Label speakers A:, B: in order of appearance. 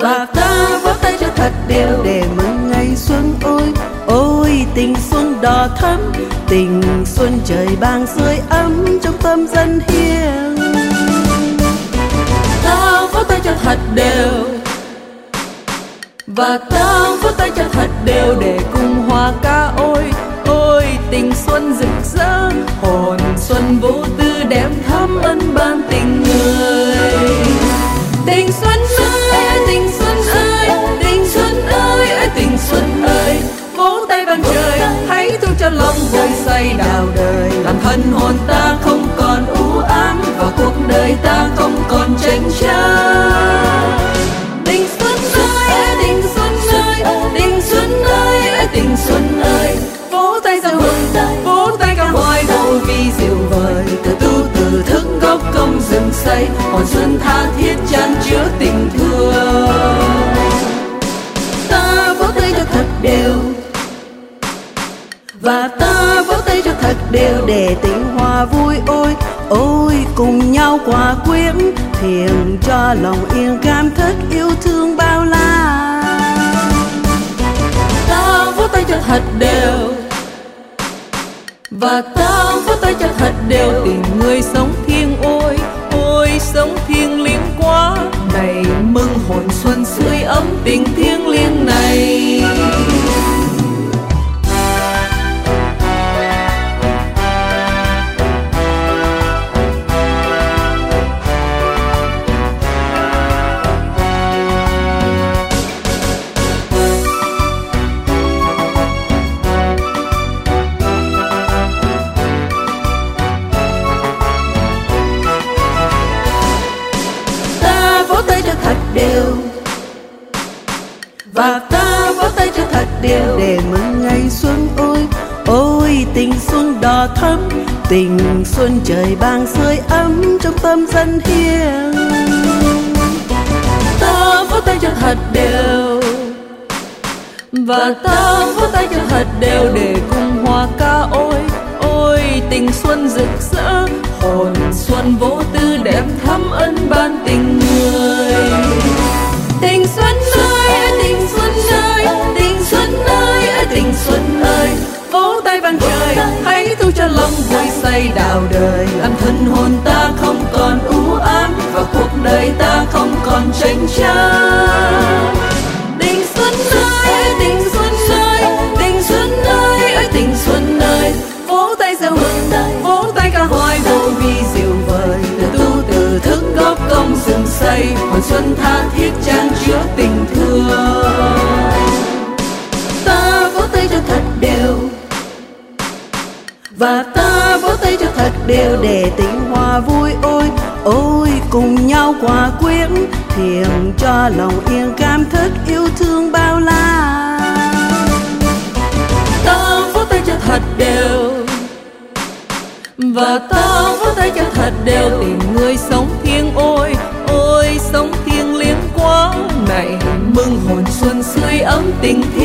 A: và ta vỗ tay cho thật đều để mừng ngày xuân ôi. Ôi, tình xuân đỏ thắm, tình xuân trời bàng sưởi ấm trong tâm dân hiền. Ta vỗ tay cho thật đều. Và ta vỗ tay cho thật đều để cùng hòa ca ôi. Ôi, tình xuân rực rỡ, hồn xuân vô tư đem thắm ân diệu vời. Từ tu, từ thức, gốc, công, rừng, xây. Hồn xuân tha thiết chan chứa tình thương. Ta vỗ tay cho thật đều. Và ta vỗ tay cho thật đều để tình hòa vui. Ôi ôi, cùng nhau quả quyến thiền cho lòng yên cảm thức yêu thương bao la. Ta vỗ tay cho thật đều và ta vỗ tay cho thật đều tình người sống thiêng ôi ôi sống thiêng liêng quá. Này mừng hồn xuân sưởi ấm tình thiêng tay cho thật đều. Và ta vỗ tay cho thật đều để mừng ngày xuân ôi. Ôi, tình xuân đỏ thắm, tình xuân trời ban sưởi ấm trong tâm dân hiền. Ta vỗ tay cho thật đều. Và ta vỗ tay cho thật đều để cùng hòa ca ôi. Ôi, tình xuân rực rỡ tình xuân ơi tình xuân ơi tình xuân ơi tình xuân ơi. Vỗ tay vang trời hãy tu cho lòng vui say đào đời. Làm thân hồn ta không còn u ám và cuộc đời ta không còn tranh chấp tình xuân ơi tình xuân ơi tình xuân ơi tình xuân ơi. Vỗ tay reo mừng vỗ tay ca hoài độ vì diệu vời. Từ tu từ thức góp công dựng xây hồn xuân tha thiết và ta vỗ tay cho thật đều để tình hòa vui. Ôi ôi, cùng nhau quả quyết thiền cho lòng yên cảm thức yêu thương bao la. Ta vỗ tay cho thật đều. Và ta vỗ tay cho thật đều tìm người sống thiêng ôi ôi, sống thiêng liêng quá. Này mừng hồn xuân sưởi ấm tình thiêng